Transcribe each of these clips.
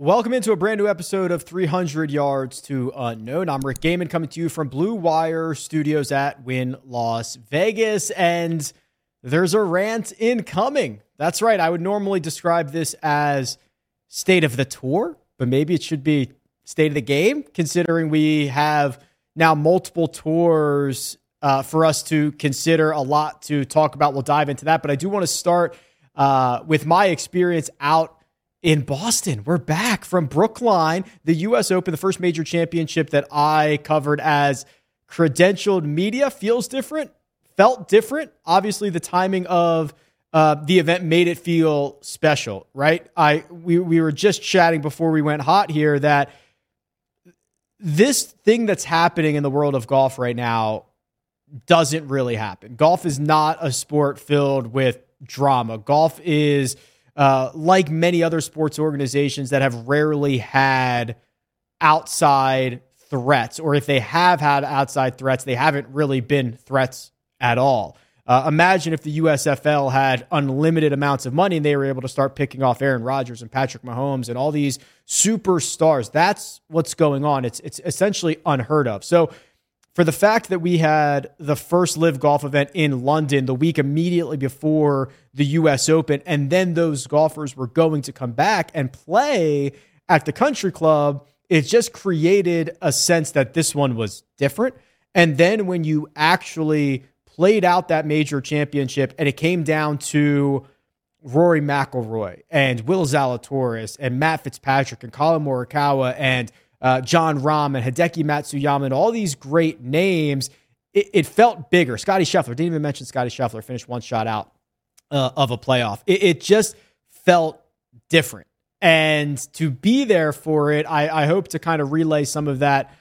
Welcome into a brand new episode of 300 Yards to Unknown. I'm Rick Gehman coming to you from Blue Wire Studios at Wynn Las Vegas. And there's a rant incoming. That's right. I would normally describe this as state of the tour, but maybe it should be state of the game, considering we have now multiple tours uh, for us to consider, a lot to talk about. We'll dive into that. But I do want to start uh, with my experience out in Boston. We're back from Brookline, the U.S. Open, the first major championship that I covered as credentialed media. Feels different, felt different. Obviously, the timing of uh, the event made it feel special, right? I we we were just chatting before we went hot here that this thing that's happening in the world of golf right now doesn't really happen. Golf is not a sport filled with drama. Golf is uh, like many other sports organizations that have rarely had outside threats, or if they have had outside threats, they haven't really been threats at all. Uh, imagine if the USFL had unlimited amounts of money and they were able to start picking off Aaron Rodgers and Patrick Mahomes and all these superstars. That's what's going on. It's it's essentially unheard of. So for the fact that we had the first LIV golf event in London the week immediately before the US Open, and then those golfers were going to come back and play at the country club, it just created a sense that this one was different. And then when you actually played out that major championship and it came down to Rory McIlroy and Will Zalatoris and Matt Fitzpatrick and Collin Morikawa and uh, Jon Rahm and Hideki Matsuyama and all these great names, it, it, felt bigger. Scottie Scheffler, didn't even mention Scottie Scheffler, finished one shot out uh, of a playoff. It, it, just felt different. And to be there for it, I, I hope to kind of relay some of that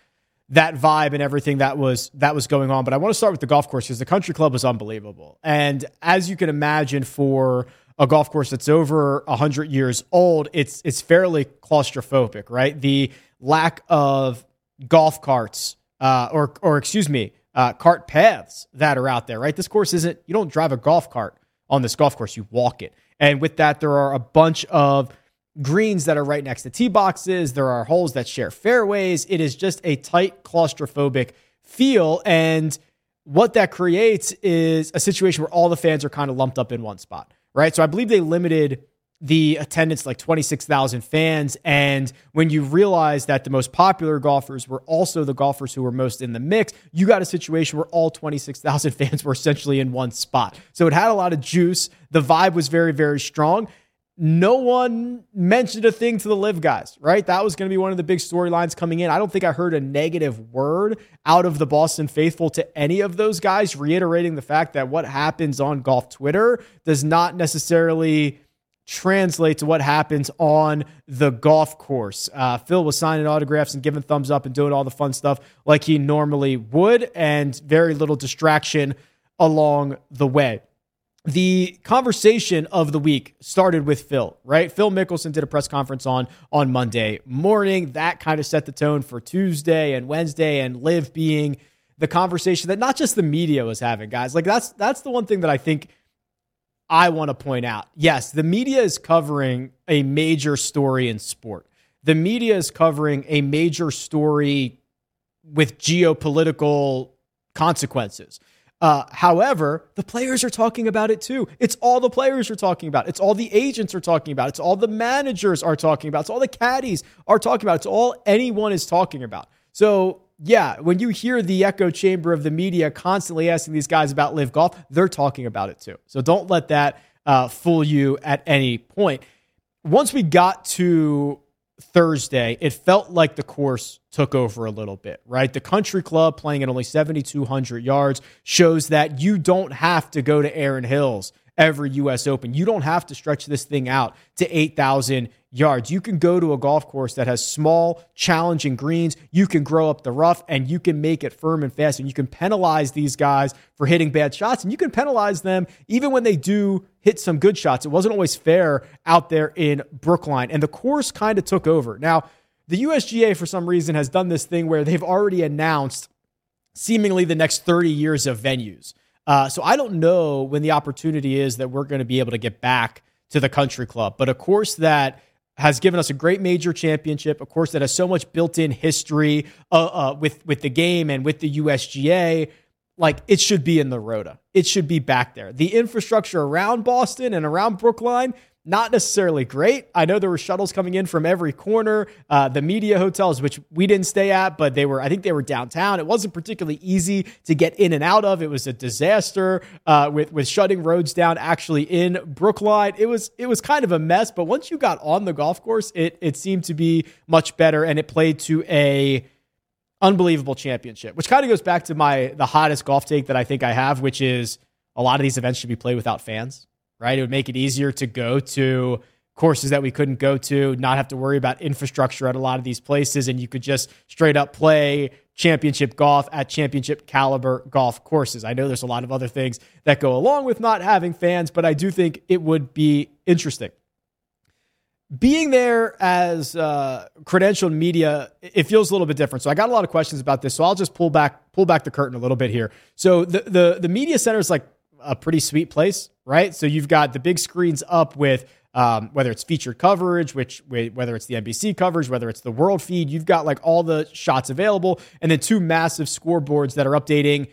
that vibe and everything that was that was going on. But I want to start with the golf course because the country club was unbelievable. And as you can imagine, for a golf course that's over hundred years old, it's it's fairly claustrophobic, right? The lack of golf carts uh, or or excuse me, uh, cart paths that are out there, right? This course isn't you don't drive a golf cart on this golf course, you walk it. And with that, there are a bunch of greens that are right next to tee boxes. There are holes that share fairways. It is just a tight, claustrophobic feel. And what that creates is a situation where all the fans are kind of lumped up in one spot, right? So I believe they limited the attendance like 26,000 fans. And when you realize that the most popular golfers were also the golfers who were most in the mix, you got a situation where all 26,000 fans were essentially in one spot. So it had a lot of juice. The vibe was very, very strong. No one mentioned a thing to the LIV guys, right? That was going to be one of the big storylines coming in. I don't think I heard a negative word out of the Boston faithful to any of those guys, reiterating the fact that what happens on golf Twitter does not necessarily translate to what happens on the golf course. Uh, Phil was signing autographs and giving thumbs up and doing all the fun stuff like he normally would, and very little distraction along the way. The conversation of the week started with Phil, right? Phil Mickelson did a press conference on on Monday morning. That kind of set the tone for Tuesday and Wednesday, and LIV being the conversation that not just the media was having, guys. Like that's that's the one thing that I think I want to point out. Yes, the media is covering a major story in sport. The media is covering a major story with geopolitical consequences. Uh, however, the players are talking about it too. It's all the players are talking about. It's all the agents are talking about. It's all the managers are talking about. It's all the caddies are talking about. It's all anyone is talking about. So yeah, when you hear the echo chamber of the media constantly asking these guys about LIV golf, they're talking about it too. So don't let that uh, fool you at any point. Once we got to Thursday, it felt like the course took over a little bit, right? The country club playing at only 7,200 yards shows that you don't have to go to Erin Hills every U.S. Open. You don't have to stretch this thing out to 8,000 yards. You can go to a golf course that has small, challenging greens. You can grow up the rough and you can make it firm and fast. And you can penalize these guys for hitting bad shots. And you can penalize them even when they do hit some good shots. It wasn't always fair out there in Brookline. And the course kind of took over. Now, the USGA, for some reason, has done this thing where they've already announced seemingly the next 30 years of venues. Uh, so I don't know when the opportunity is that we're going to be able to get back to the country club, but a course that has given us a great major championship, of course, that has so much built-in history uh, uh, with with the game and with the USGA. Like it should be in the Rota. It should be back there. The infrastructure around Boston and around Brookline not necessarily great. I know there were shuttles coming in from every corner. Uh, the media hotels, which we didn't stay at, but they were, I think they were downtown. It wasn't particularly easy to get in and out of. It was a disaster uh, with with shutting roads down. Actually, in Brookline, it was it was kind of a mess. But once you got on the golf course, it it seemed to be much better, and it played to a unbelievable championship, which kind of goes back to my the hottest golf take that I think I have, which is a lot of these events should be played without fans right? It would make it easier to go to courses that we couldn't go to, not have to worry about infrastructure at a lot of these places, and you could just straight up play championship golf at championship caliber golf courses. I know there's a lot of other things that go along with not having fans, but I do think it would be interesting. Being there as uh, credentialed media, it feels a little bit different. So I got a lot of questions about this. So I'll just pull back pull back the curtain a little bit here. So the the the media center is like a pretty sweet place, right? So you've got the big screens up with um, whether it's featured coverage, which whether it's the NBC coverage, whether it's the world feed, you've got like all the shots available, and then two massive scoreboards that are updating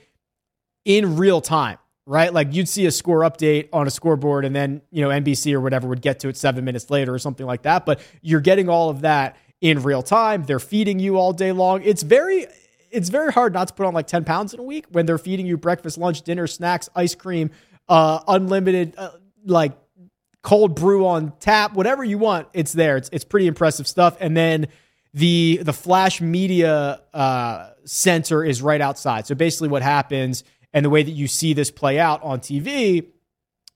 in real time, right? Like you'd see a score update on a scoreboard, and then you know NBC or whatever would get to it seven minutes later or something like that. But you're getting all of that in real time. They're feeding you all day long. It's very it's very hard not to put on like 10 pounds in a week when they're feeding you breakfast, lunch, dinner, snacks, ice cream, uh, unlimited, uh, like cold brew on tap, whatever you want, it's there. It's, it's pretty impressive stuff. And then the, the flash media, uh, center is right outside. So basically what happens and the way that you see this play out on TV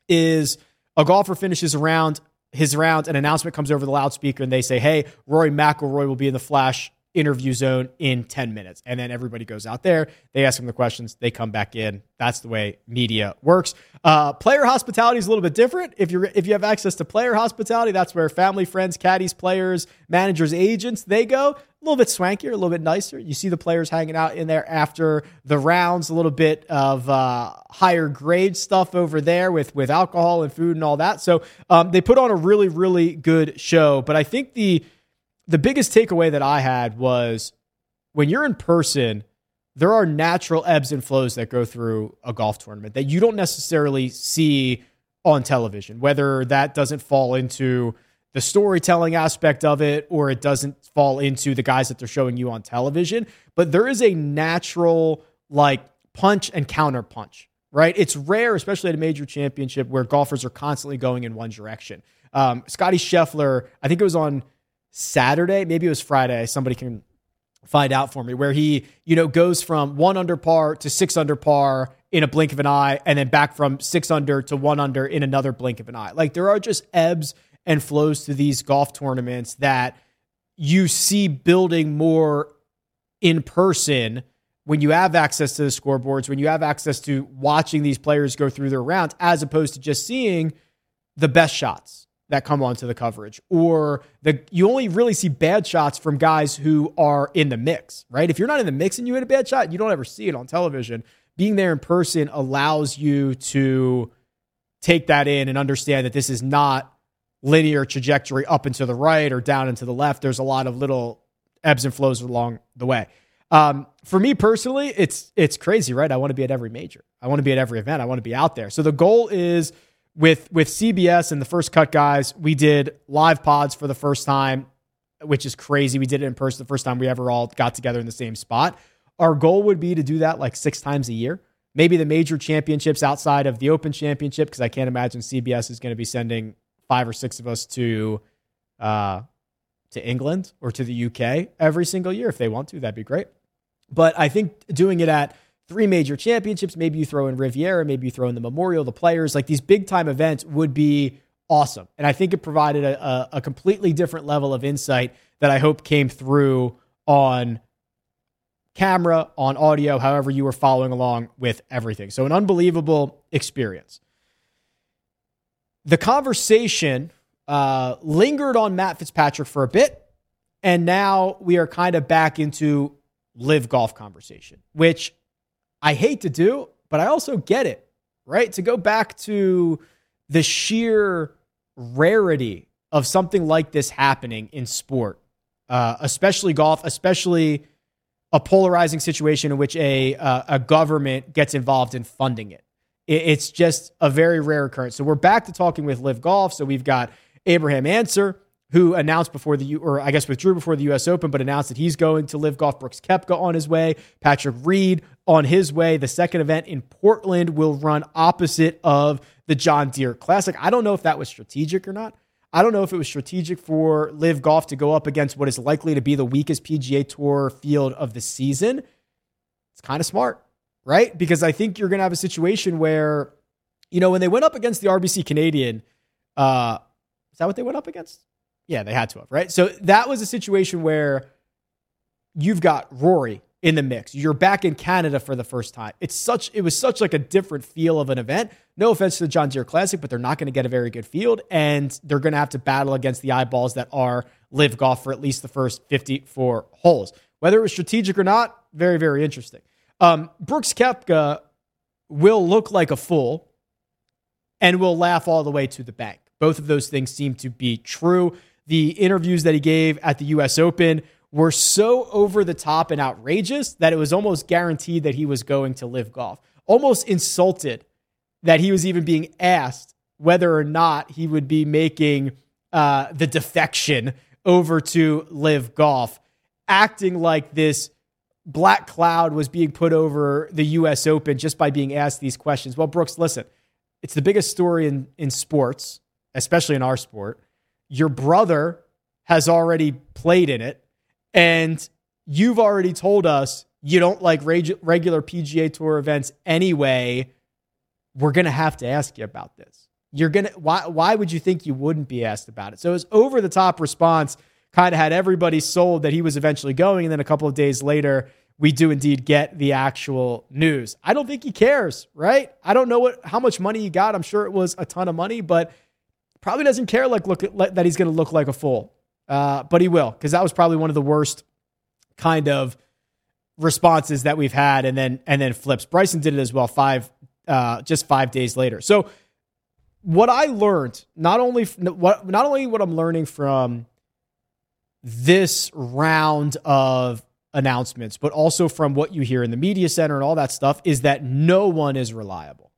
is a golfer finishes around his round, an announcement comes over the loudspeaker and they say, Hey, Rory McIlroy will be in the flash interview zone in 10 minutes. And then everybody goes out there, they ask them the questions, they come back in. That's the way media works. Uh, player hospitality is a little bit different. If you're if you have access to player hospitality, that's where family, friends, caddies, players, managers, agents, they go. A little bit swankier, a little bit nicer. You see the players hanging out in there after the rounds, a little bit of uh, higher grade stuff over there with with alcohol and food and all that. So um, they put on a really, really good show. But I think the the biggest takeaway that I had was when you're in person, there are natural ebbs and flows that go through a golf tournament that you don't necessarily see on television, whether that doesn't fall into the storytelling aspect of it or it doesn't fall into the guys that they're showing you on television. But there is a natural, like, punch and counter punch, right? It's rare, especially at a major championship, where golfers are constantly going in one direction. Um, Scottie Scheffler, I think it was on Saturday, maybe it was Friday. Somebody can find out for me where he, you know, goes from one under par to six under par in a blink of an eye, and then back from six under to one under in another blink of an eye. Like there are just ebbs and flows to these golf tournaments that you see building more in person when you have access to the scoreboards, when you have access to watching these players go through their rounds, as opposed to just seeing the best shots that come onto the coverage or the you only really see bad shots from guys who are in the mix, right? If you're not in the mix and you hit a bad shot, you don't ever see it on television. Being there in person allows you to take that in and understand that this is not linear trajectory up and to the right or down and to the left. There's a lot of little ebbs and flows along the way. Um, for me personally, it's it's crazy, right? I want to be at every major. I want to be at every event. I want to be out there. So the goal is with with CBS and the first cut guys, we did live pods for the first time, which is crazy. We did it in person the first time we ever all got together in the same spot. Our goal would be to do that like six times a year. Maybe the major championships outside of the Open Championship, because I can't imagine CBS is going to be sending five or six of us to uh, to England or to the UK every single year. If they want to, that'd be great. But I think doing it at three major championships. Maybe you throw in Riviera, maybe you throw in the Memorial, the players. Like these big time events would be awesome. And I think it provided a, a, a completely different level of insight that I hope came through on camera, on audio, however you were following along with everything. So, an unbelievable experience. The conversation uh, lingered on Matt Fitzpatrick for a bit, and now we are kind of back into live golf conversation, which I hate to do, but I also get it, right? To go back to the sheer rarity of something like this happening in sport, uh, especially golf, especially a polarizing situation in which a uh, a government gets involved in funding it. it. It's just a very rare occurrence. So we're back to talking with LIV Golf. So we've got Abraham Ancer, who announced before the U, or I guess withdrew before the U.S. Open, but announced that he's going to LIV Golf. Brooks Koepka on his way. Patrick Reed on his way. The second event in Portland will run opposite of the John Deere Classic. I don't know if that was strategic or not. I don't know if it was strategic for LIV Golf to go up against what is likely to be the weakest PGA Tour field of the season. It's kind of smart, right? Because I think you're going to have a situation where, you know, when they went up against the RBC Canadian, uh, is that what they went up against? Yeah, they had to have, right? So that was a situation where you've got Rory in the mix. You're back in Canada for the first time. It's such it was such like a different feel of an event. No offense to the John Deere Classic, but they're not going to get a very good field and they're going to have to battle against the eyeballs that are LIV golf for at least the first 54 holes. Whether it was strategic or not, very very interesting. Um, Brooks Koepka will look like a fool and will laugh all the way to the bank. Both of those things seem to be true. The interviews that he gave at the US Open were so over the top and outrageous that it was almost guaranteed that he was going to LIV golf. Almost insulted that he was even being asked whether or not he would be making uh, the defection over to LIV golf, acting like this black cloud was being put over the U.S. Open just by being asked these questions. Well, Brooks, listen, it's the biggest story in, in sports, especially in our sport. Your brother has already played in it. And you've already told us you don't like reg- regular PGA Tour events anyway. We're to have to ask you about this. You're to why why would you think you wouldn't be asked about it? So his over the top response kind of had everybody sold that he was eventually going and then a couple of days later we do indeed get the actual news. I don't think he cares, right? I don't know what how much money he got. I'm sure it was a ton of money, but probably doesn't care like look like, that he's going to look like a fool. Uh, but he will because that was probably one of the worst kind of responses that we've had, and then and then flips. Bryson did it as well five uh, just five days later. So what I learned not only what not only what I'm learning from this round of announcements, but also from what you hear in the media center and all that stuff is that no one is reliable.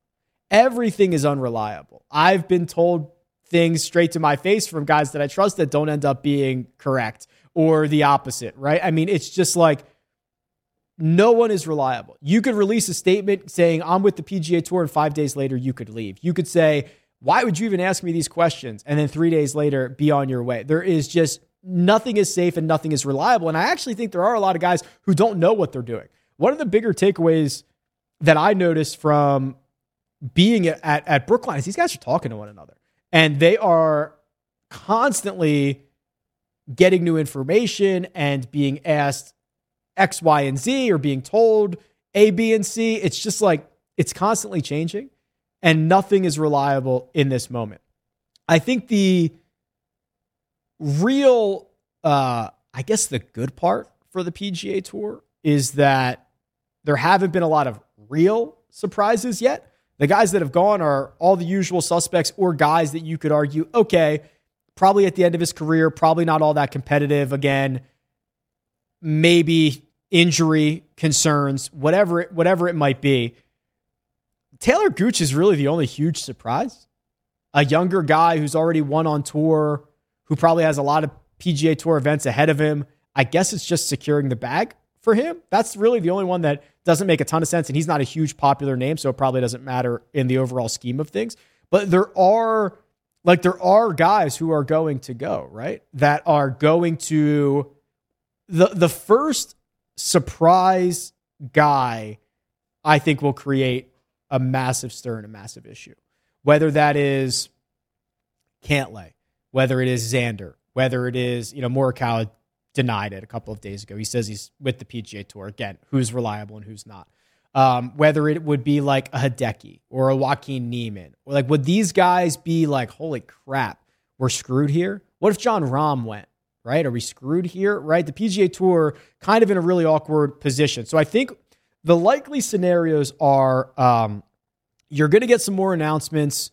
Everything is unreliable. I've been told things straight to my face from guys that I trust that don't end up being correct or the opposite, right? I mean, it's just like no one is reliable. You could release a statement saying, I'm with the PGA Tour, and five days later, you could leave. You could say, Why would you even ask me these questions? And then three days later, be on your way. There is just nothing is safe and nothing is reliable. And I actually think there are a lot of guys who don't know what they're doing. One of the bigger takeaways that I noticed from being at, at Brookline is these guys are talking to one another and they are constantly getting new information and being asked X, Y, and Z or being told A, B, and C. It's just like it's constantly changing and nothing is reliable in this moment. I think the real, uh, I guess the good part for the PGA Tour is that there haven't been a lot of real surprises yet. The guys that have gone are all the usual suspects or guys that you could argue, okay, probably at the end of his career, probably not all that competitive again. Maybe injury concerns, whatever it, whatever it might be. Talor Gooch is really the only huge surprise. A younger guy who's already won on tour, who probably has a lot of PGA Tour events ahead of him. I guess it's just securing the bag for him. That's really the only one that doesn't make a ton of sense. And he's not a huge popular name, so it probably doesn't matter in the overall scheme of things. But there are like there are guys who are going to go, right? That are going to the the first surprise guy I think will create a massive stir and a massive issue. Whether that is Cantlay, whether it is Xander, whether it is, you know, Morikawa denied it a couple of days ago. He says he's with the PGA Tour. Again, who's reliable and who's not. Um, whether it would be like a Hideki or a Joaquin Niemann, or like would these guys be like, holy crap, we're screwed here? What if Jon Rahm went? Right? Are we screwed here? Right? The PGA Tour kind of in a really awkward position. So I think the likely scenarios are um, you're going to get some more announcements.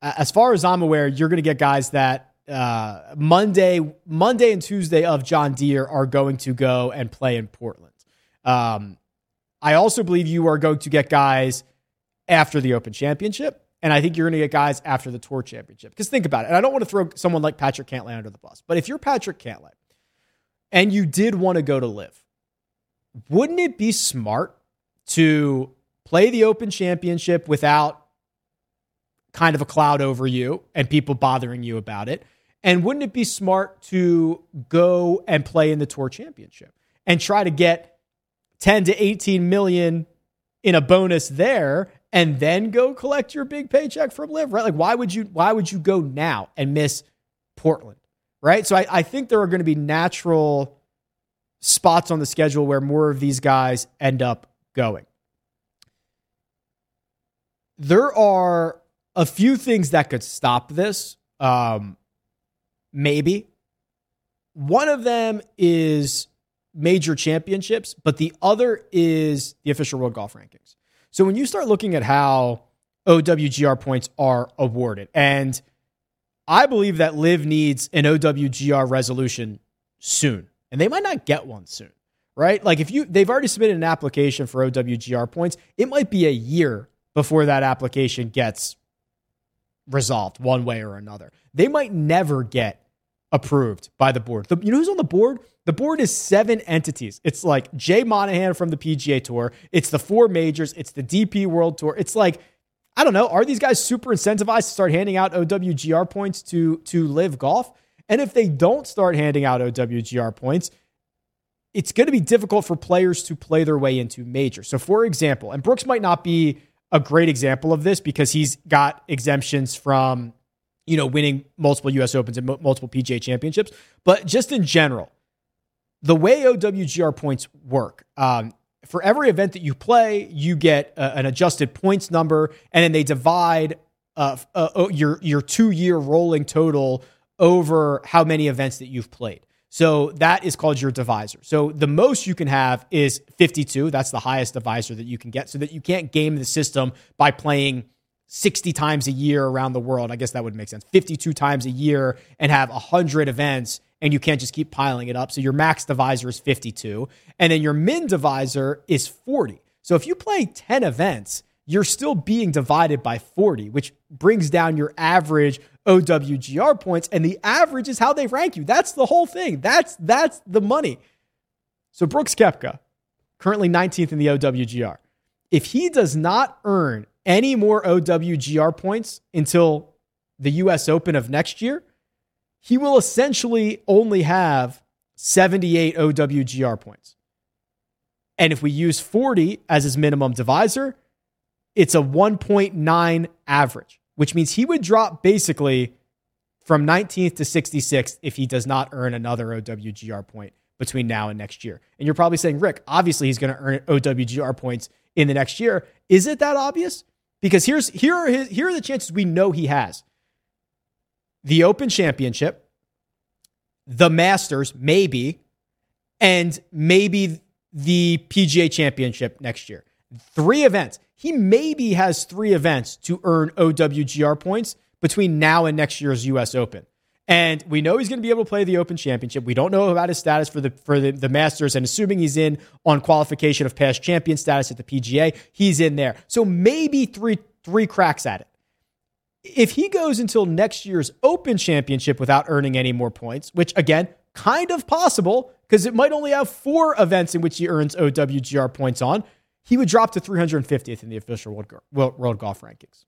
As far as I'm aware, you're going to get guys that uh, Monday, Monday and Tuesday of John Deere are going to go and play in Portland. Um, I also believe you are going to get guys after the Open Championship. And I think you're going to get guys after the Tour Championship. Because think about it. And I don't want to throw someone like Patrick Cantlay under the bus. But if you're Patrick Cantlay and you did want to go to LIV, wouldn't it be smart to play the Open Championship without kind of a cloud over you and people bothering you about it? And wouldn't it be smart to go and play in the Tour Championship and try to get 10 to 18 million in a bonus there and then go collect your big paycheck from LIV, right? Like why would you why would you go now and miss Portland? Right. So I, I think there are going to be natural spots on the schedule where more of these guys end up going. There are a few things that could stop this. Um, maybe. One of them is major championships, but the other is the official world golf rankings. So when you start looking at how OWGR points are awarded, and I believe that LIV needs an OWGR resolution soon, and they might not get one soon, right? Like if you they've already submitted an application for OWGR points, it might be a year before that application gets resolved one way or another. They might never get approved by the board. The, you know who's on the board? The board is seven entities. It's like Jay Monahan from the PGA Tour. It's the four majors. It's the DP World Tour. It's like, I don't know. Are these guys super incentivized to start handing out OWGR points to to LIV golf? And if they don't start handing out OWGR points, it's going to be difficult for players to play their way into majors. So, for example, and Brooks might not be a great example of this because he's got exemptions from you know, winning multiple US Opens and multiple PGA championships. But just in general, the way OWGR points work, um, for every event that you play, you get an adjusted points number, and then they divide uh, uh your your two year rolling total over how many events that you've played. So that is called your divisor. So the most you can have is 52. That's the highest divisor that you can get, so that you can't game the system by playing 60 times a year around the world. I guess that would make sense. 52 times a year and have 100 events, and you can't just keep piling it up. So your max divisor is 52, and then your min divisor is 40. So if you play 10 events, you're still being divided by 40, which brings down your average OWGR points, and the average is how they rank you. That's the whole thing. That's that's the money. So Brooks Koepka, currently 19th in the OWGR. If he does not earn any more OWGR points until the US Open of next year, he will essentially only have 78 OWGR points. And if we use 40 as his minimum divisor, it's a 1.9 average, which means he would drop basically from 19th to 66th if he does not earn another OWGR point between now and next year. And you're probably saying, Rick, obviously he's going to earn OWGR points in the next year. Is it that obvious? Because here's here are his, here are the chances we know he has. The Open Championship, the Masters, maybe, and maybe the PGA Championship next year. Three events. He maybe has three events to earn OWGR points between now and next year's US Open. And we know he's going to be able to play the Open Championship. We don't know about his status for the for the, the Masters, and assuming he's in on qualification of past champion status at the PGA, he's in there. So maybe three three cracks at it. If he goes until next year's Open Championship without earning any more points, which again, kind of possible because it might only have four events in which he earns OWGR points on, he would drop to 350th in the official world, world golf rankings,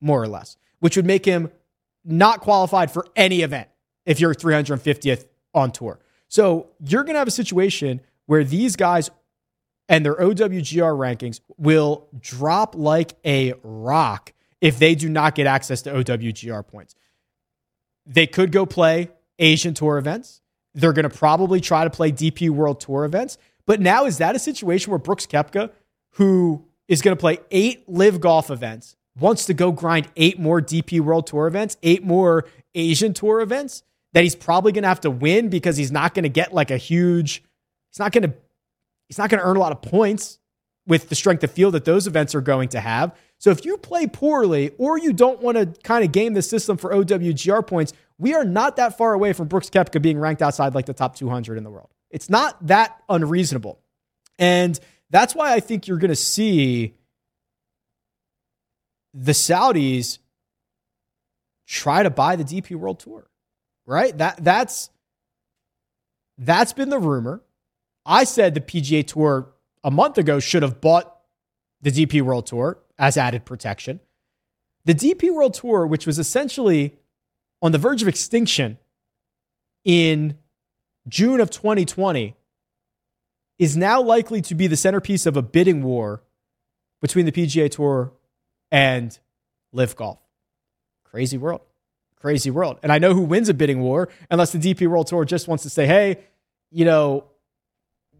more or less, which would make him not qualified for any event if you're 350th on tour. So you're going to have a situation where these guys and their OWGR rankings will drop like a rock if they do not get access to OWGR points. They could go play Asian Tour events. They're going to probably try to play DP World Tour events. But now, is that a situation where Brooks Koepka, who is going to play eight LIV golf events, wants to go grind eight more DP World Tour events, eight more Asian Tour events that he's probably going to have to win because he's not going to get like a huge, he's not going to, he's not going to earn a lot of points with the strength of field that those events are going to have. So if you play poorly or you don't want to kind of game the system for OWGR points, we are not that far away from Brooks Koepka being ranked outside like the top 200 in the world. It's not that unreasonable. And that's why I think you're going to see the Saudis try to buy the DP World Tour. Right? That that's that's been the rumor. I said the PGA Tour a month ago should have bought the DP World Tour as added protection. The DP World Tour, which was essentially on the verge of extinction in June of 2020, is now likely to be the centerpiece of a bidding war between the PGA Tour and LIV Golf. Crazy world. Crazy world. And I know who wins a bidding war unless the DP World Tour just wants to say, hey, you know,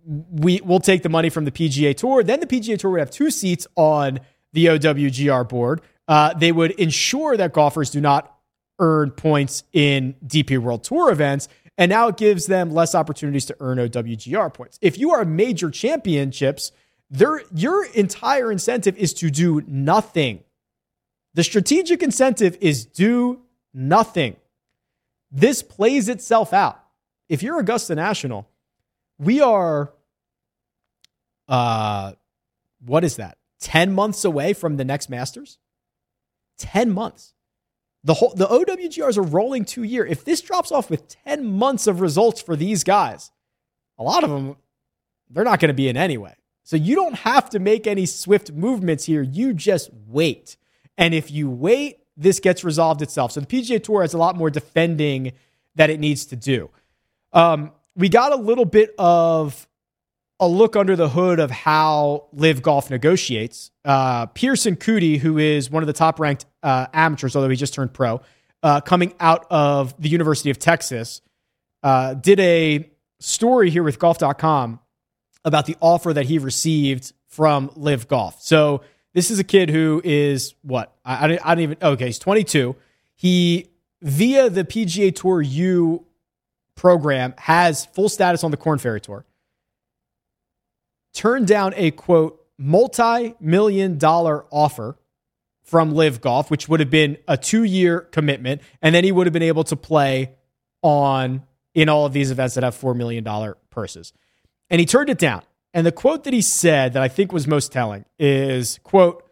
we will take the money from the PGA Tour. Then the PGA Tour would have two seats on the OWGR board. Uh, they would ensure that golfers do not earn points in DP World Tour events. And now it gives them less opportunities to earn OWGR points. If you are major championships, your entire incentive is to do nothing. The strategic incentive is do nothing. This plays itself out. If you're Augusta National, we are uh what is that? 10 months away from the next Masters? 10 months. The whole the OWGRs are rolling 2 year. If this drops off with 10 months of results for these guys, a lot of them they're not going to be in anyway. So you don't have to make any swift movements here. You just wait. And if you wait, this gets resolved itself. So the PGA Tour has a lot more defending that it needs to do. Um, we got a little bit of a look under the hood of how LIV Golf negotiates. Uh, Pearson Coody, who is one of the top ranked uh, amateurs, although he just turned pro, uh, coming out of the University of Texas, uh, did a story here with golf.com about the offer that he received from LIV Golf. So this is a kid who is what? I, I, don't even, okay, he's 22. He, via the PGA Tour U program, has full status on the Korn Ferry Tour turned down a quote multi million dollar offer from LIV Golf, which would have been a two year commitment. And then he would have been able to play on in all of these events that have $4 million purses. And he turned it down. And the quote that he said that I think was most telling is quote,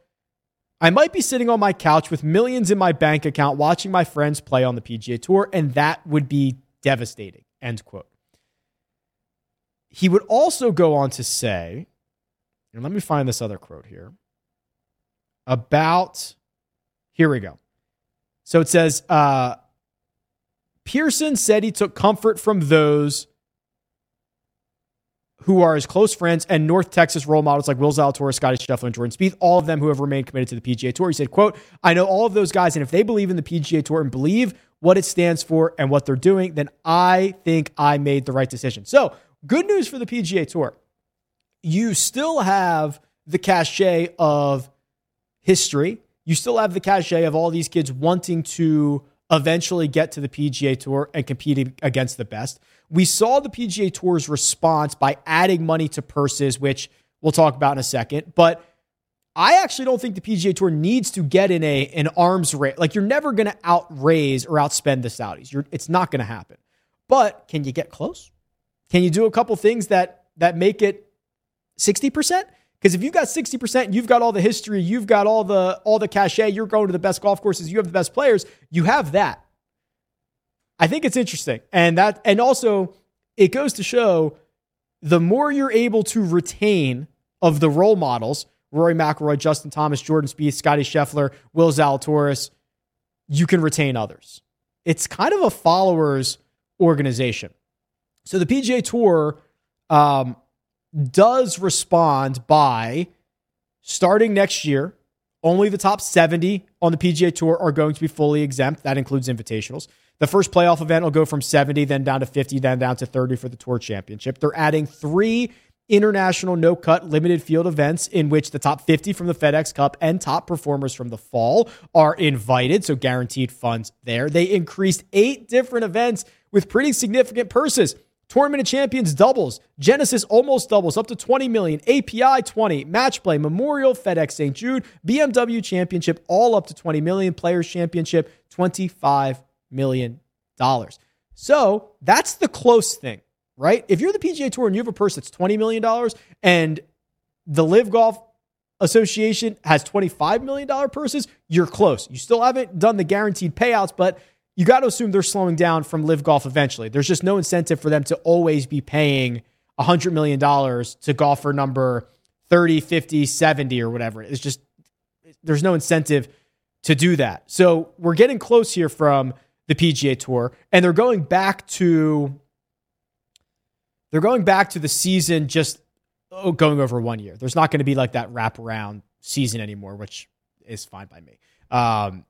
I might be sitting on my couch with millions in my bank account watching my friends play on the PGA Tour, and that would be devastating. End quote. He would also go on to say, and let me find this other quote here about, here we go. So it says, uh, Pearson said he took comfort from those who are his close friends and North Texas role models like Will Zalatoris, Scottie Scheffler, and Jordan Spieth, all of them who have remained committed to the PGA Tour. He said, quote, I know all of those guys, and if they believe in the PGA Tour and believe what it stands for and what they're doing, then I think I made the right decision. So Good news for the PGA Tour. You still have the cachet of history. You still have the cachet of all these kids wanting to eventually get to the PGA Tour and compete against the best. We saw the PGA Tour's response by adding money to purses, which we'll talk about in a second. But I actually don't think the PGA Tour needs to get in a an arms race. Like you're never going to outraise or outspend the Saudis. You're, it's not going to happen. But can you get close? Can you do a couple things that that make it 60%? Because if you've got 60%, you've got all the history, you've got all the all the cachet, you're going to the best golf courses, you have the best players, you have that. I think it's interesting. And that and also it goes to show the more you're able to retain of the role models, Rory McIlroy, Justin Thomas, Jordan Spieth, Scottie Scheffler, Will Zalatoris, you can retain others. It's kind of a followers organization. So the PGA Tour um, does respond by starting next year. Only the top 70 on the PGA Tour are going to be fully exempt. That includes invitationals. The first playoff event will go from 70, then down to 50, then down to 30 for the Tour Championship. They're adding three international no cut limited field events in which the top 50 from the FedEx Cup and top performers from the fall are invited, so guaranteed funds there. They increased eight different events with pretty significant purses. Tournament of Champions doubles. Genesis almost doubles up to 20 million. API 20. Match play. Memorial. FedEx St. Jude. BMW Championship all up to 20 million. Players Championship 25 million dollars. So that's the close thing, right? If you're the PGA Tour and you have a purse that's $20 million and the LIV Golf Association has $25 million purses, you're close. You still haven't done the guaranteed payouts, but you got to assume they're slowing down from LIV Golf eventually. There's just no incentive for them to always be paying $100 million to golfer number 30, 50, 70, or whatever. It's just, there's no incentive to do that. So we're getting close here from the PGA Tour, and they're going back to they're going back to the season just oh, going over one year. There's not going to be like that wraparound season anymore, which is fine by me. Um,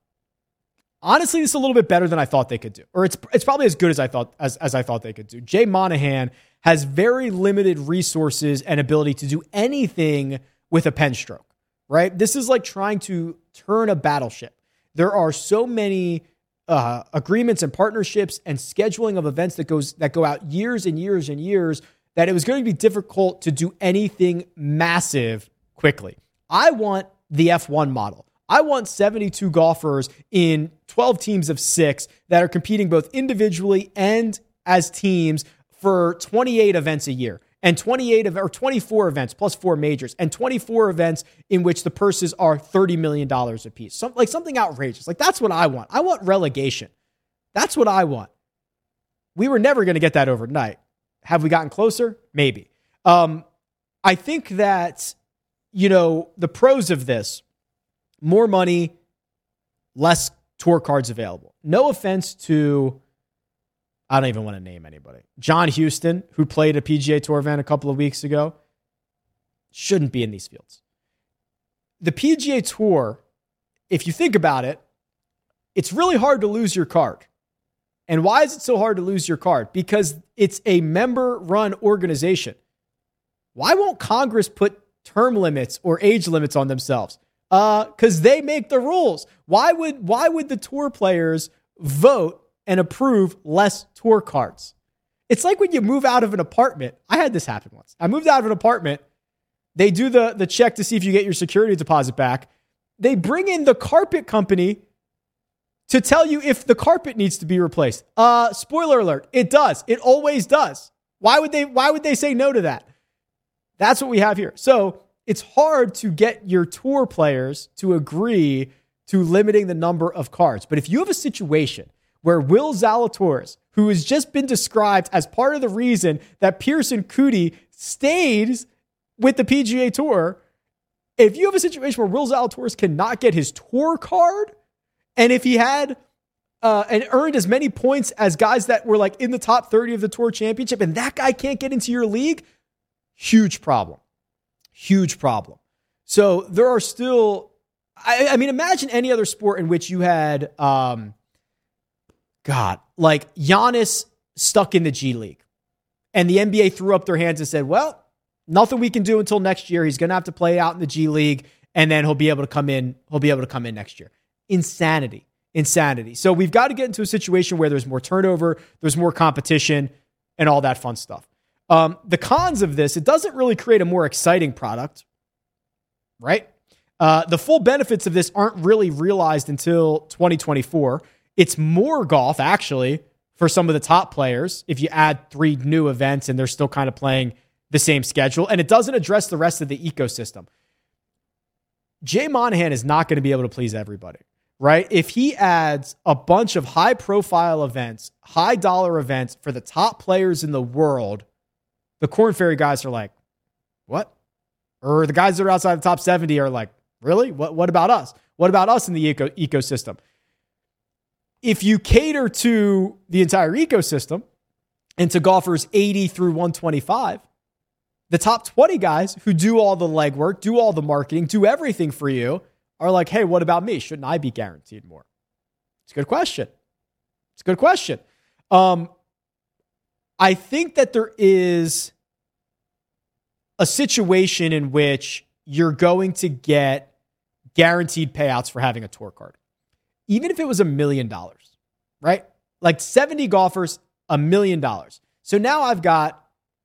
honestly, this is a little bit better than I thought they could do, or it's it's probably as good as I thought as, as I thought they could do. Jay Monahan has very limited resources and ability to do anything with a pen stroke. Right? This is like trying to turn a battleship. There are so many uh, agreements and partnerships and scheduling of events that goes that go out years and years and years that it was going to be difficult to do anything massive quickly. I want the F1 model. I want 72 golfers in 12 teams of 6 that are competing both individually and as teams for 28 events a year and 28 of or 24 events plus four majors and 24 events in which the purses are 30 million dollars a piece. Some, like something outrageous. Like that's what I want. I want relegation. That's what I want. We were never going to get that overnight. Have we gotten closer? Maybe. Um, I think that you know the pros of this: more money, less tour cards available. No offense to I don't even want to name anybody. John Huston, who played a PGA Tour event a couple of weeks ago, shouldn't be in these fields. The PGA Tour, if you think about it, it's really hard to lose your card. And why is it so hard to lose your card? Because it's a member run organization. Why won't Congress put term limits or age limits on themselves? Uh, because they make the rules. Why would why would the tour players vote and approve less tour cards. It's like when you move out of an apartment. I had this happen once. I moved out of an apartment. They do the, the check to see if you get your security deposit back. They bring in the carpet company to tell you if the carpet needs to be replaced. Uh, spoiler alert, it does. It always does. Why would they why would they say no to that? That's what we have here. So it's hard to get your tour players to agree to limiting the number of cards. But if you have a situation where Will Zalatoris, who has just been described as part of the reason that Pearson Coody stays with the PGA Tour, if you have a situation where Will Zalatoris cannot get his tour card, and if he had uh, and earned as many points as guys that were like in the top 30 of the tour championship, and that guy can't get into your league, huge problem. Huge problem. So there are still, I, I mean, imagine any other sport in which you had um, God, like Giannis stuck in the G League. And the NBA threw up their hands and said, well, nothing we can do until next year. He's going to have to play out in the G League and then he'll be able to come in. He'll be able to come in next year. Insanity. Insanity. So we've got to get into a situation where there's more turnover, there's more competition, and all that fun stuff. Um, the cons of this, it doesn't really create a more exciting product, right? Uh, the full benefits of this aren't really realized until 2024. It's more golf, actually, for some of the top players if you add three new events and they're still kind of playing the same schedule. And it doesn't address the rest of the ecosystem. Jay Monahan is not going to be able to please everybody, right? If he adds a bunch of high profile events, high dollar events for the top players in the world, the Korn Ferry guys are like, what? Or the guys that are outside the top 70 are like, really? What, what about us? What about us in the eco- ecosystem? if you cater to the entire ecosystem and to golfers 80 through 125, the top 20 guys who do all the legwork, do all the marketing, do everything for you are like, hey, what about me? Shouldn't I be guaranteed more? It's a good question. It's a good question. Um, I think that there is a situation in which you're going to get guaranteed payouts for having a tour card even if it was a million dollars, right? Like 70 golfers, a million dollars. So now I've got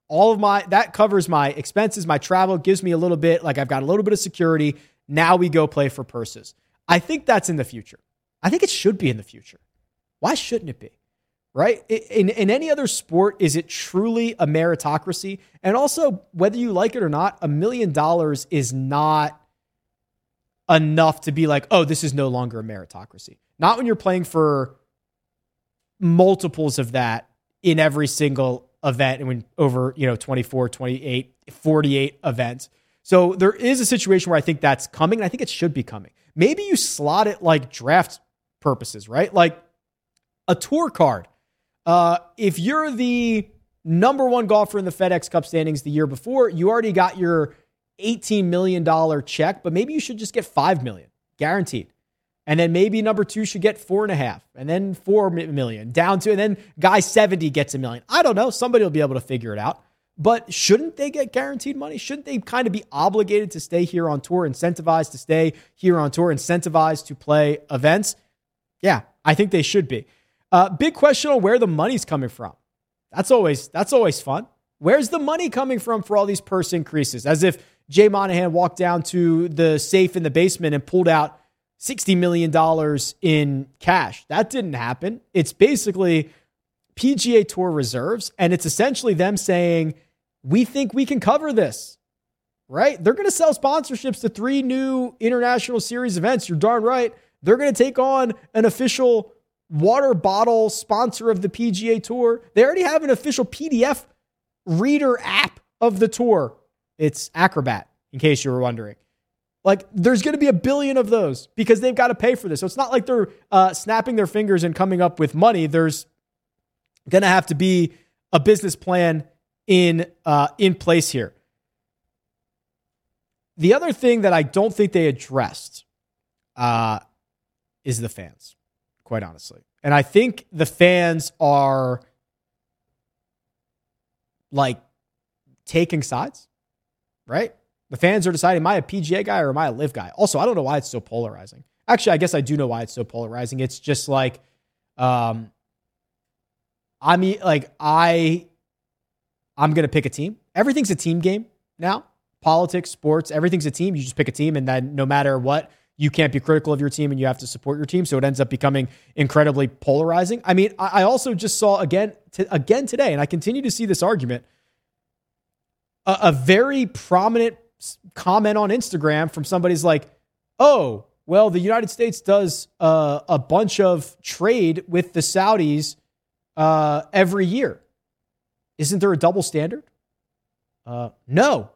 all of my, that covers my expenses, my travel, gives me a little bit, like I've got a little bit of security. Now we go play for purses. I think that's in the future. I think it should be in the future. Why shouldn't it be? Right? In, in any other sport, is it truly a meritocracy? And also, whether you like it or not, a million dollars is not enough to be like, oh, this is no longer a meritocracy. Not when you're playing for multiples of that in every single event and when over, you know, 24, 28, 48 events. So there is a situation where I think that's coming, and I think it should be coming. Maybe you slot it like draft purposes, right? Like a tour card. Uh, if you're the number one golfer in the FedEx Cup standings the year before, you already got your $18 million check, but maybe you should just get 5 million guaranteed. And then maybe number two should get four and a half, and then four million down to, and then guy 70 gets a million. I don't know. Somebody will be able to figure it out. But shouldn't they get guaranteed money? Shouldn't they kind of be obligated to stay here on tour, incentivized to stay here on tour, incentivized to play events? Yeah, I think they should be. Uh, big question on where the money's coming from. That's always that's always fun. Where's the money coming from for all these purse increases? As if Jay Monahan walked down to the safe in the basement and pulled out $60 million in cash. That didn't happen. It's basically PGA Tour reserves, and it's essentially them saying, we think we can cover this, right? They're going to sell sponsorships to three new international series events. You're darn right. They're going to take on an official water bottle sponsor of the PGA Tour. They already have an official PDF reader app of the tour. It's Acrobat, in case you were wondering. Like, there's going to be a billion of those because they've got to pay for this. So it's not like they're uh, snapping their fingers and coming up with money. There's going to have to be a business plan in uh, in place here. The other thing that I don't think they addressed uh, is the fans, quite honestly, and I think the fans are like taking sides, right? The fans are deciding, am I a PGA guy or am I a LIV guy? Also, I don't know why it's so polarizing. Actually, I guess I do know why it's so polarizing. It's just like, um, I mean, like I, I'm gonna pick a team. Everything's a team game now. Politics, sports, everything's a team. You just pick a team, and then no matter what, you can't be critical of your team, and you have to support your team. So it ends up becoming incredibly polarizing. I mean, I, also just saw again, t- again today, and I continue to see this argument. a, a very prominent comment on Instagram from somebody's like, oh, well, the United States does uh, a bunch of trade with the Saudis uh, every year. Isn't there a double standard? Uh, no,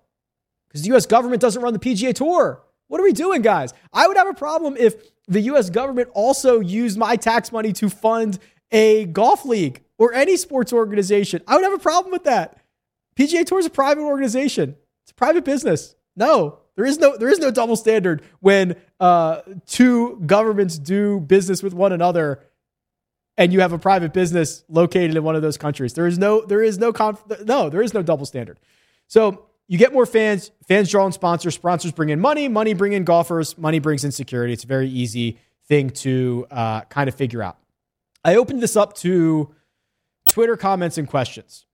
because the U.S. government doesn't run the PGA Tour. What are we doing, guys? I would have a problem if the U.S. government also used my tax money to fund a golf league or any sports organization. I would have a problem with that. PGA Tour is a private organization. It's a private business. No, there is no there is no double standard when uh, two governments do business with one another, and you have a private business located in one of those countries. There is no there is no conf- no there is no double standard. So you get more fans. Fans draw in sponsors. Sponsors bring in money. Money bring in golfers. Money brings in security. It's a very easy thing to uh, kind of figure out. I opened this up to Twitter comments and questions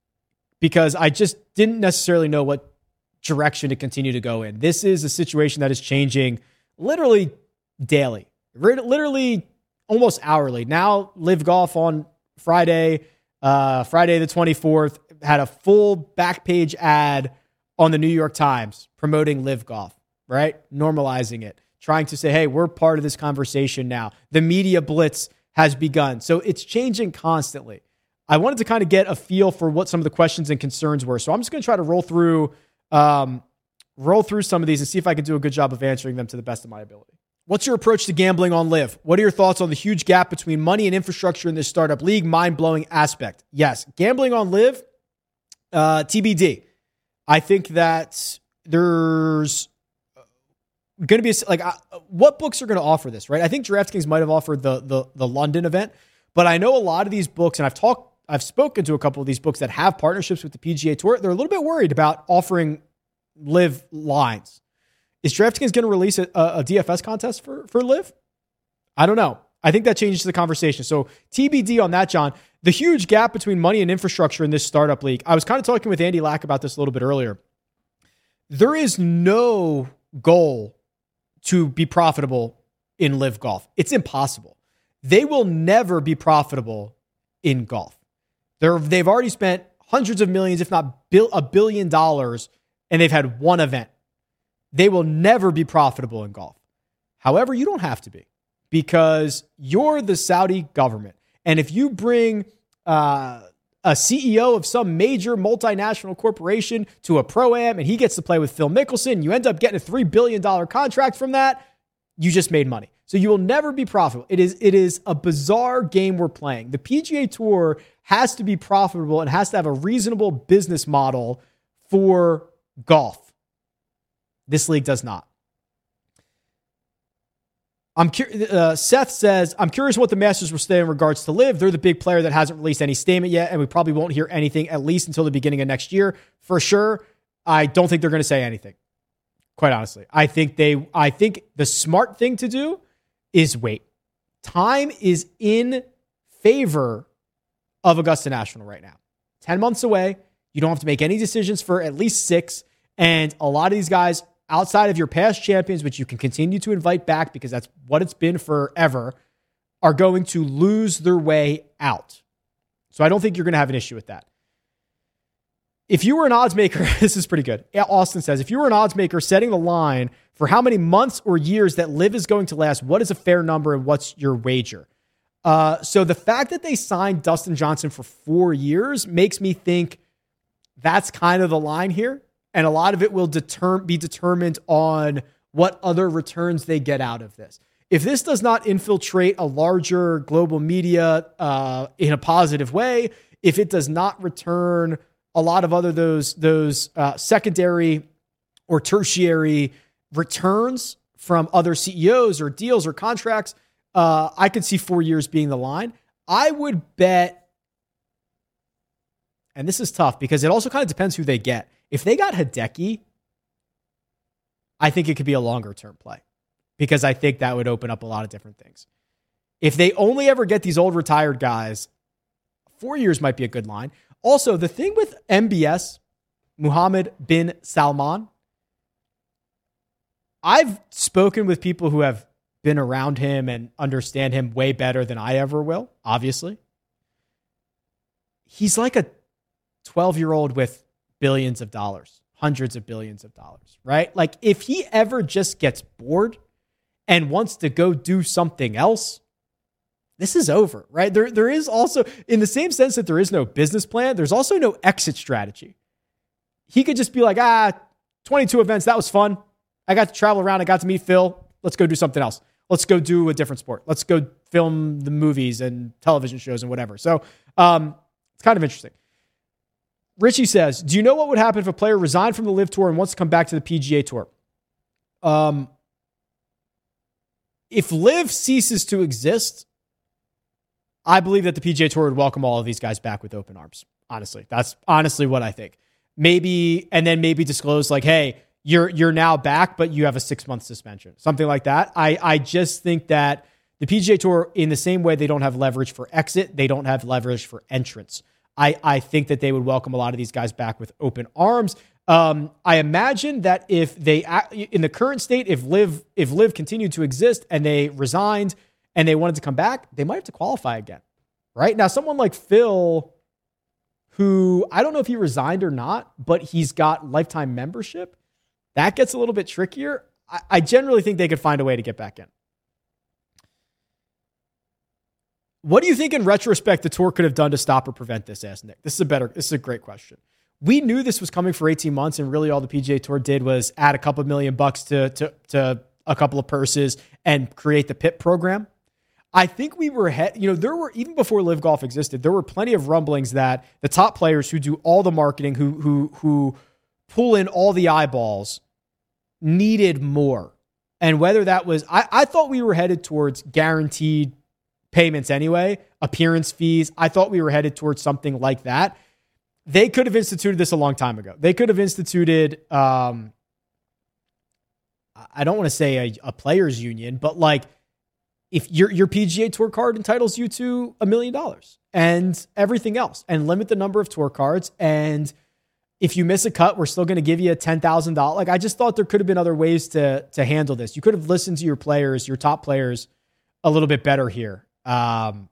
because I just didn't necessarily know what direction to continue to go in. This is a situation that is changing literally daily, literally almost hourly. Now, LIV Golf on Friday, uh, Friday the 24th, had a full back page ad on the New York Times promoting LIV Golf, right? Normalizing it, trying to say, hey, we're part of this conversation now. The media blitz has begun. So it's changing constantly. I wanted to kind of get a feel for what some of the questions and concerns were. So I'm just going to try to roll through um, roll through some of these and see if I can do a good job of answering them to the best of my ability. What's your approach to gambling on LIV? What are your thoughts on the huge gap between money and infrastructure in this startup league? Mind blowing aspect. Yes, gambling on LIV, uh, TBD. I think that there's going to be a, like uh, what books are going to offer this, right? I think DraftKings might have offered the the the London event, but I know a lot of these books, and I've talked I've spoken to a couple of these books that have partnerships with the PGA Tour. They're a little bit worried about offering live lines. Is DraftKings going to release a, a, DFS contest for for LIV? I don't know. I think that changes the conversation. So TBD on that, John. The huge gap between money and infrastructure in this startup league. I was kind of talking with Andy Lack about this a little bit earlier. There is no goal to be profitable in LIV golf. It's impossible. They will never be profitable in golf. They're, they've already spent hundreds of millions, if not bil- a billion dollars, and they've had one event. They will never be profitable in golf. However, you don't have to be because you're the Saudi government. And if you bring uh, a CEO of some major multinational corporation to a pro am and he gets to play with Phil Mickelson, you end up getting a $3 billion contract from that, you just made money. So you will never be profitable. It is it is a bizarre game we're playing. The PGA Tour has to be profitable and has to have a reasonable business model for golf. This league does not. I'm uh, Seth says, I'm curious what the Masters will say in regards to LIV. They're the big player that hasn't released any statement yet, and we probably won't hear anything at least until the beginning of next year. For sure, I don't think they're going to say anything. Quite honestly, I think they. I think the smart thing to do is wait. Time is in favor of Augusta National right now. Ten months away. You don't have to make any decisions for at least six. And a lot of these guys outside of your past champions, which you can continue to invite back because that's what it's been forever, are going to lose their way out. So I don't think you're going to have an issue with that. If you were an odds maker, this is pretty good. Austin says, if you were an odds maker setting the line for how many months or years that LIV is going to last, what is a fair number and what's your wager? Uh, so the fact that they signed Dustin Johnson for four years makes me think that's kind of the line here and a lot of it will deter- be determined on what other returns they get out of this. If this does not infiltrate a larger global media uh, in a positive way, if it does not return a lot of other those those uh, secondary or tertiary returns from other CEOs or deals or contracts, uh, I could see four years being the line. I would bet, and this is tough because it also kind of depends who they get. If they got Hideki, I think it could be a longer term play because I think that would open up a lot of different things. If they only ever get these old retired guys, four years might be a good line. Also, the thing with MBS, Mohammed bin Salman, I've spoken with people who have been around him and understand him way better than I ever will, obviously. He's like a 12 year old with billions of dollars, hundreds of billions of dollars, right? Like if he ever just gets bored and wants to go do something else, this is over, right? There, there is also, in the same sense that there is no business plan, there's also no exit strategy. He could just be like, ah, 22 events, that was fun. I got to travel around, I got to meet Phil. Let's go do something else. Let's go do a different sport. Let's go film the movies and television shows and whatever. So um, it's kind of interesting. Richie says, Do you know what would happen if a player resigned from the LIV Tour and wants to come back to the PGA Tour? Um, if LIV ceases to exist, I believe that the PGA Tour would welcome all of these guys back with open arms. Honestly, that's honestly what I think. Maybe, and then maybe disclose like, hey, you're you're now back, but you have a six month suspension, something like that. I I just think that the PGA Tour, in the same way they don't have leverage for exit, they don't have leverage for entrance. I, I think that they would welcome a lot of these guys back with open arms. Um, I imagine that if they, in the current state, if LIV if LIV continued to exist and they resigned and they wanted to come back, they might have to qualify again. Right now, someone like Phil, who I don't know if he resigned or not, but he's got lifetime membership. That gets a little bit trickier. I, I generally think they could find a way to get back in. What do you think in retrospect the tour could have done to stop or prevent this? Asked Nick. This is a better, this is a great question. We knew this was coming for 18 months, and really all the PGA Tour did was add a couple million bucks to, to, to a couple of purses and create the PIP program. I think we were ahead. You know, there were even before LIV Golf existed, there were plenty of rumblings that the top players who do all the marketing, who who who pull in all the eyeballs, needed more. And whether that was, I, I thought we were headed towards guaranteed payments anyway, appearance fees. I thought we were headed towards something like that. They could have instituted this a long time ago. They could have instituted, um, I don't want to say a, a players union, but like if your your PGA Tour card entitles you to a million dollars and everything else, and limit the number of tour cards. And if you miss a cut, we're still going to give you a ten thousand dollars. Like I just thought there could have been other ways to to handle this. You could have listened to your players, your top players, a little bit better here. Um,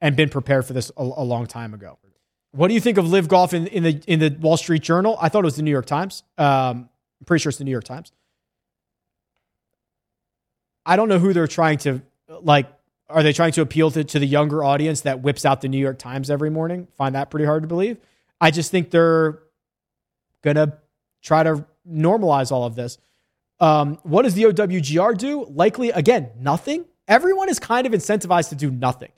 and been prepared for this a, a long time ago. What do you think of LIV Golf in, in the in the Wall Street Journal? I thought it was the New York Times. Um, I'm pretty sure it's the New York Times. I don't know who they're trying to like. Are they trying to appeal to, to the younger audience that whips out the New York Times every morning? Find that pretty hard to believe. I just think they're gonna try to normalize all of this. Um, what does the OWGR do? Likely, again, nothing. Everyone is kind of incentivized to do nothing.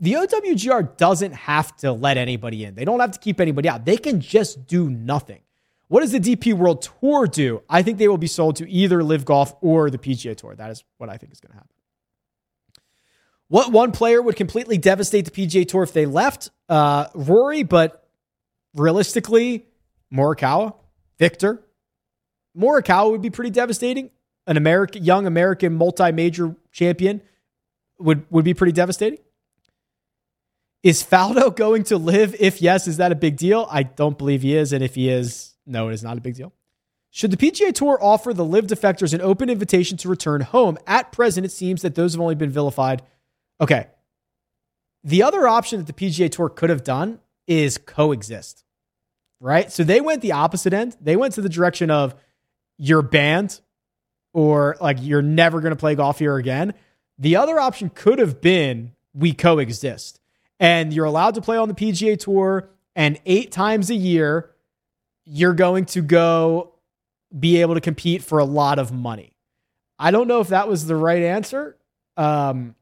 The OWGR doesn't have to let anybody in. They don't have to keep anybody out. They can just do nothing. What does the DP World Tour do? I think they will be sold to either Live Golf or the PGA Tour. That is what I think is going to happen. What one player would completely devastate the PGA Tour if they left? Uh, Rory, but realistically, Morikawa, Viktor. Morikawa would be pretty devastating. An American, young American multi-major champion would would be pretty devastating. Is Faldo going to LIV? If yes, is that a big deal? I don't believe he is, and if he is, no, it is not a big deal. Should the PGA Tour offer the LIV defectors an open invitation to return home? At present, it seems that those have only been vilified. Okay. The other option that the PGA Tour could have done is coexist, right? So they went the opposite end. They went to the direction of you're banned or like you're never going to play golf here again. The other option could have been we coexist and you're allowed to play on the PGA Tour and eight times a year you're going to go be able to compete for a lot of money. I don't know if that was the right answer. Um,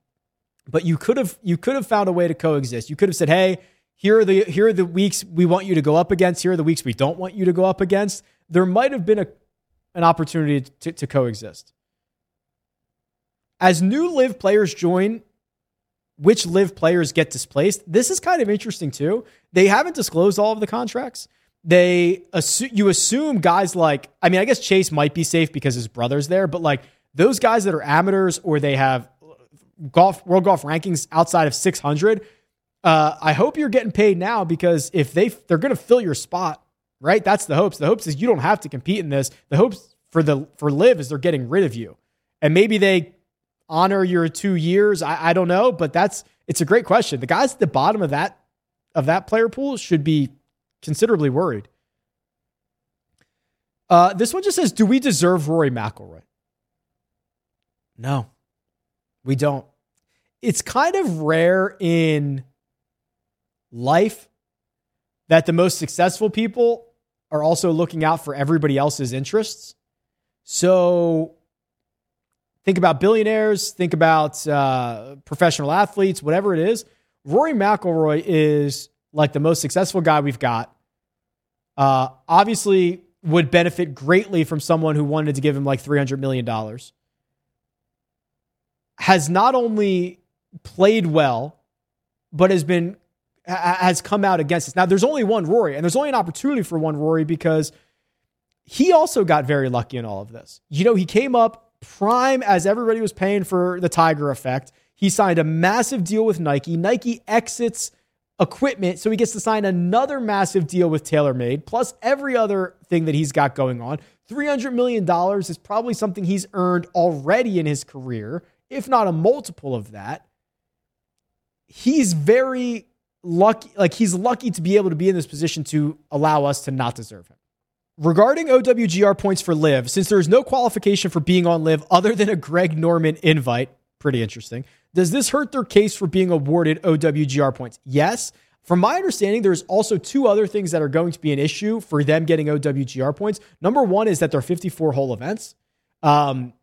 but you could have you could have found a way to coexist. You could have said, "Hey, here are the here are the weeks we want you to go up against. Here are the weeks we don't want you to go up against." There might have been a an opportunity to, to coexist. As new LIV players join, which LIV players get displaced? This is kind of interesting too. They haven't disclosed all of the contracts. They assume you assume guys like I mean I guess Chase might be safe because his brother's there, but like those guys that are amateurs or they have golf world golf rankings outside of 600 uh, i hope you're getting paid now because if they they're going to fill your spot right? That's the hopes. The hopes is you don't have to compete in this. The hopes for the for LIV is they're getting rid of you. And maybe they honor your two years. I, I don't know but that's it's a great question. The guys at the bottom of that of that player pool should be considerably worried. Uh, this one just says do we deserve rory mcilroy? No we don't. It's kind of rare in life that the most successful people are also looking out for everybody else's interests. So think about billionaires, think about uh, professional athletes, whatever it is. Rory McIlroy is like the most successful guy we've got. Uh, obviously, would benefit greatly from someone who wanted to give him like $300 million has not only played well, but has been has come out against us. Now there's only one Rory, and there's only an opportunity for one Rory because he also got very lucky in all of this. You know, he came up prime as everybody was paying for the Tiger effect. He signed a massive deal with Nike. Nike exits equipment, so he gets to sign another massive deal with TaylorMade, plus every other thing that he's got going on. $300 million is probably something he's earned already in his career if not a multiple of that. He's very lucky, like he's lucky to be able to be in this position to allow us to not deserve him. Regarding OWGR points for LIV, since there is no qualification for being on LIV other than a Greg Norman invite, pretty interesting. Does this hurt their case for being awarded OWGR points? Yes. From my understanding, there's also two other things that are going to be an issue for them getting OWGR points. Number one is that they're 54 hole events. Um,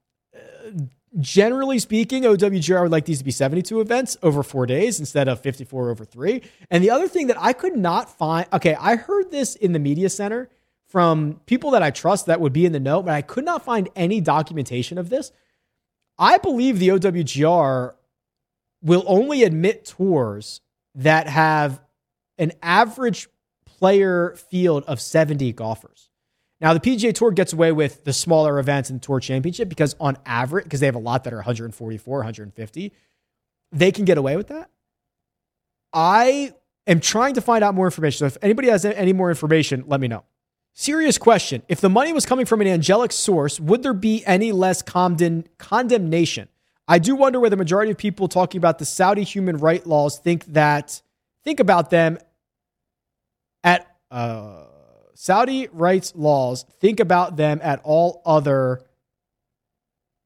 generally speaking, OWGR would like these to be 72 events over four days instead of 54 over three. And the other thing that I could not find, okay, I heard this in the media center from people that I trust that would be in the know, but I could not find any documentation of this. I believe the OWGR will only admit tours that have an average player field of 70 golfers. Now, the PGA Tour gets away with the smaller events in the Tour Championship because, on average, because they have a lot that are 144, 150, they can get away with that. I am trying to find out more information. So, if anybody has any more information, let me know. Serious question. If the money was coming from an angelic source, would there be any less condemn- condemnation? I do wonder where the majority of people talking about the Saudi human right laws think that think about them at uh, Saudi rights laws. Think about them at all other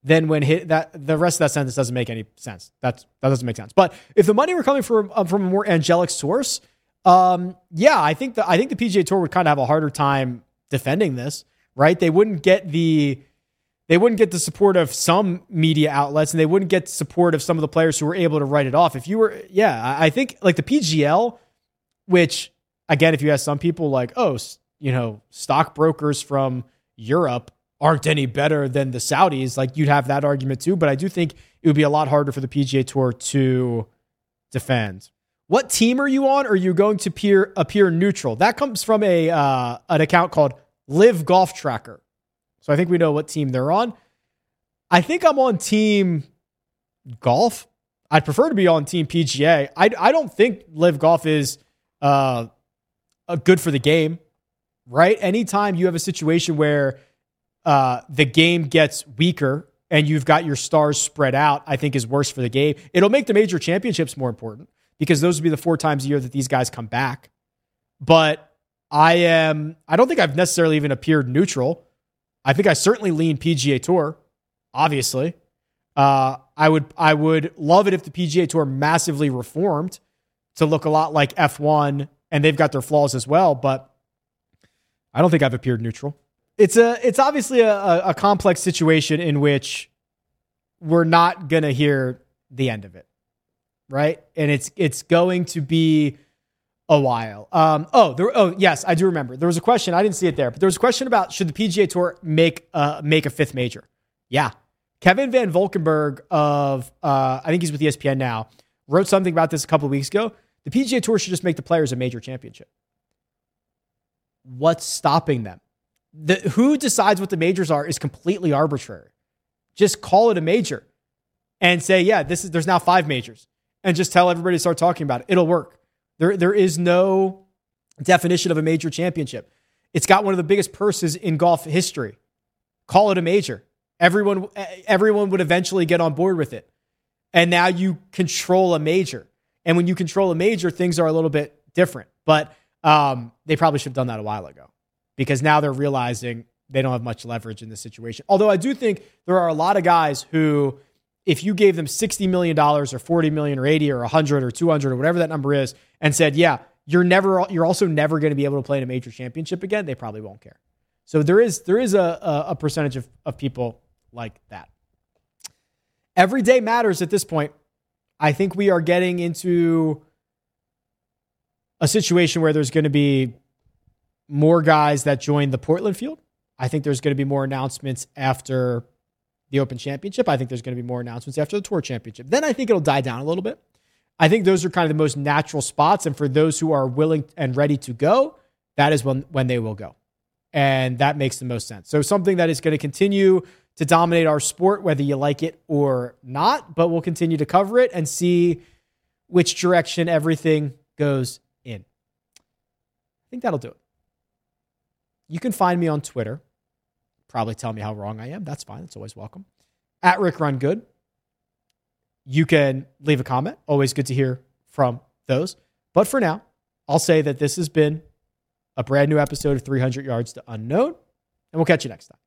than when hit that the rest of that sentence doesn't make any sense. That's that doesn't make sense. But if the money were coming from um, from a more angelic source, um, yeah, I think the I think the PGA Tour would kind of have a harder time defending this, right? They wouldn't get the they wouldn't get the support of some media outlets and they wouldn't get support of some of the players who were able to write it off. If you were, yeah, I think like the PGL, which again, if you ask some people like, oh, you know, stockbrokers from Europe aren't any better than the Saudis, like you'd have that argument too. But I do think it would be a lot harder for the PGA Tour to defend. What team are you on? Or are you going to appear appear neutral? That comes from a uh, an account called LIV Golf Tracker. So I think we know what team they're on. I think I'm on team golf. I'd prefer to be on team PGA. I, I don't think LIV golf is uh, good for the game, right? Anytime you have a situation where uh, the game gets weaker and you've got your stars spread out, I think is worse for the game. It'll make the major championships more important because those would be the four times a year that these guys come back. But I am, I don't think I've necessarily even appeared neutral. I think I certainly lean PGA Tour, obviously. Uh, I would I would love it if the PGA Tour massively reformed to look a lot like F1, and they've got their flaws as well. But I don't think I've appeared neutral. It's a it's obviously a, a complex situation in which we're not gonna hear the end of it, right? And it's it's going to be a while. Um, oh, there, oh yes, I do remember. There was a question. I didn't see it there, but there was a question about should the PGA Tour make uh, make a fifth major? Yeah, Kevin Van Valkenburg of uh, I think he's with ESPN now wrote something about this a couple of weeks ago. The PGA Tour should just make the players a major championship. What's stopping them? The, who decides what the majors are is completely arbitrary. Just call it a major and say, yeah, this is there's now five majors, and just tell everybody to start talking about it. It'll work. There, there is no definition of a major championship. It's got one of the biggest purses in golf history. Call it a major. Everyone, everyone would eventually get on board with it. And now you control a major. And when you control a major, things are a little bit different. But um, they probably should have done that a while ago because now they're realizing they don't have much leverage in this situation. Although I do think there are a lot of guys who, if you gave them $60 million or 40 million or 80 or 100 or 200 or whatever that number is, and said, yeah, you're never, you're also never going to be able to play in a major championship again, they probably won't care. So there is, there is a, a percentage of, of people like that. Every day matters at this point. I think we are getting into a situation where there's going to be more guys that join the Portland field. I think there's going to be more announcements after the Open Championship. I think there's going to be more announcements after the Tour Championship. Then I think it'll die down a little bit. I think those are kind of the most natural spots. And for those who are willing and ready to go, that is when, when they will go. And that makes the most sense. So something that is going to continue to dominate our sport, whether you like it or not, but we'll continue to cover it and see which direction everything goes. I think that'll do it. You can find me on Twitter. Probably tell me how wrong I am. That's fine. That's always welcome. At Rick Run Good. You can leave a comment. Always good to hear from those. But for now, I'll say that this has been a brand new episode of 300 Yards to Unknown, and we'll catch you next time.